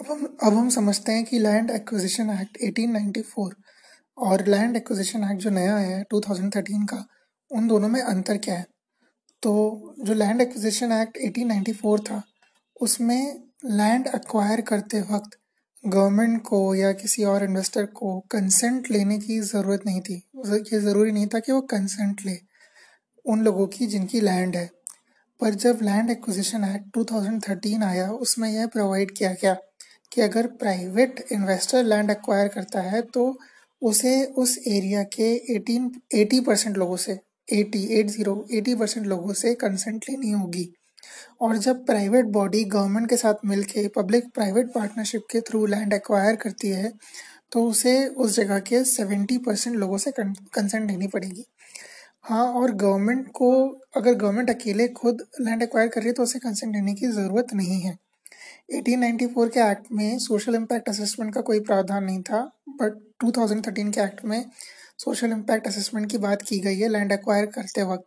अब हम अब हम समझते हैं कि लैंड एक्विजिशन एक्ट 1894 और लैंड एक्विजिशन एक्ट जो नया है 2013 का, उन दोनों में अंतर क्या है? तो जो लैंड एक्विजिशन एक्ट 1894 था, उसमें लैंड एक्वायर करते वक्त गवर्नमेंट को या किसी और इन्वेस्टर को कंसेंट लेने की ज़रूरत नहीं थी। ये ज़रूरी नहीं था कि वो कंसेंट ले उन लोगों की जिनकी लैंड है। पर जब लैंड एक्विजिशन एक्ट 2013 आया, उसमें यह प्रोवाइड किया गया कि अगर प्राइवेट इन्वेस्टर लैंड एक्वायर करता है तो उसे उस एरिया के एटीन एटी परसेंट लोगों से 80 80 80 परसेंट लोगों से कंसेंट लेनी होगी। और जब प्राइवेट बॉडी गवर्नमेंट के साथ मिलके पब्लिक प्राइवेट पार्टनरशिप के थ्रू लैंड एक्वायर करती है तो उसे उस जगह के 70 परसेंट लोगों से कंसेंट लेनी पड़ेगी। हाँ और गवर्नमेंट को, अगर गवर्नमेंट अकेले खुद लैंड एक्वायर कर रही है तो उसे कंसेंट लेने की ज़रूरत नहीं है। 1894 के एक्ट में सोशल इम्पैक्ट असेसमेंट का कोई प्रावधान नहीं था बट 2013 के एक्ट में सोशल इम्पैक्ट असेसमेंट की बात की गई है लैंड एक्वायर करते वक्त।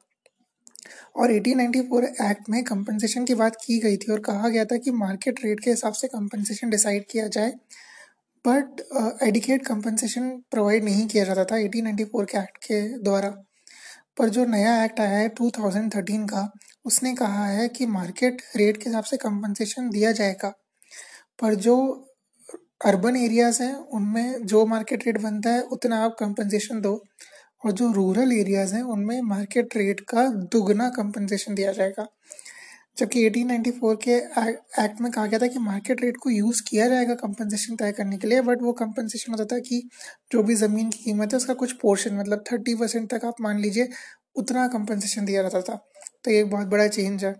और 1894 एक्ट में कंपनसेशन की बात की गई थी और कहा गया था कि मार्केट रेट के हिसाब से कंपनसेशन डिसाइड किया जाए बट एडिकेट कंपनसेशन प्रोवाइड नहीं किया जाता था 1894 के एक्ट के द्वारा। पर जो नया एक्ट आया है 2013 का, उसने कहा है कि मार्केट रेट के हिसाब से कंपनसेशन दिया जाएगा। पर जो अर्बन एरियाज़ हैं, उनमें जो मार्केट रेट बनता है, उतना आप कंपनसेशन दो। और जो रूरल एरियाज़ हैं, उनमें मार्केट रेट का दुगना कंपनसेशन दिया जाएगा। जबकि 1894 के एक्ट में कहा गया था कि मार्केट रेट को यूज़ किया जाएगा कंपनसेशन तय करने के लिए बट वो कंपनसेशन होता था कि जो भी ज़मीन की कीमत है उसका कुछ पोर्शन मतलब थर्टी परसेंट तक आप मान लीजिए, उतना कंपनसेशन दिया जाता था। तो ये एक बहुत बड़ा चेंज है।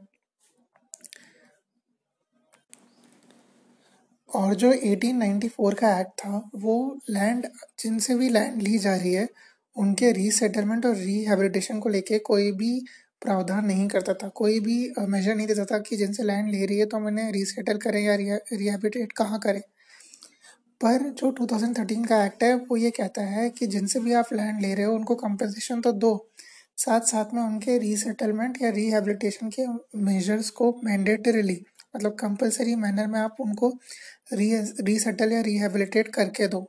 और जो 1894 का एक्ट था, वो लैंड जिनसे भी लैंड ली जा रही है, उनके रीसेटलमेंट और रिहेबिलिटेशन को लेके कोई भी प्रावधान नहीं करता था। कोई भी मेजर नहीं देता था कि जिनसे लैंड ले रही है तो मैंने रीसेटल करें या रिहेबिटेट कहाँ करें। पर जो 2013 का एक्ट है, वो ये कहता है कि जिनसे भी आप लैंड ले रहे हो, उनको कंपनसेशन तो दो। साथ साथ में उनके रीसेटलमेंट या रिहेबिलिटेशन के मेजर्स को मैंडेटरीली मतलब कंपलसरी मैनर में आप उनको री रीसेटल या रिहेबिलिटेट करके दो।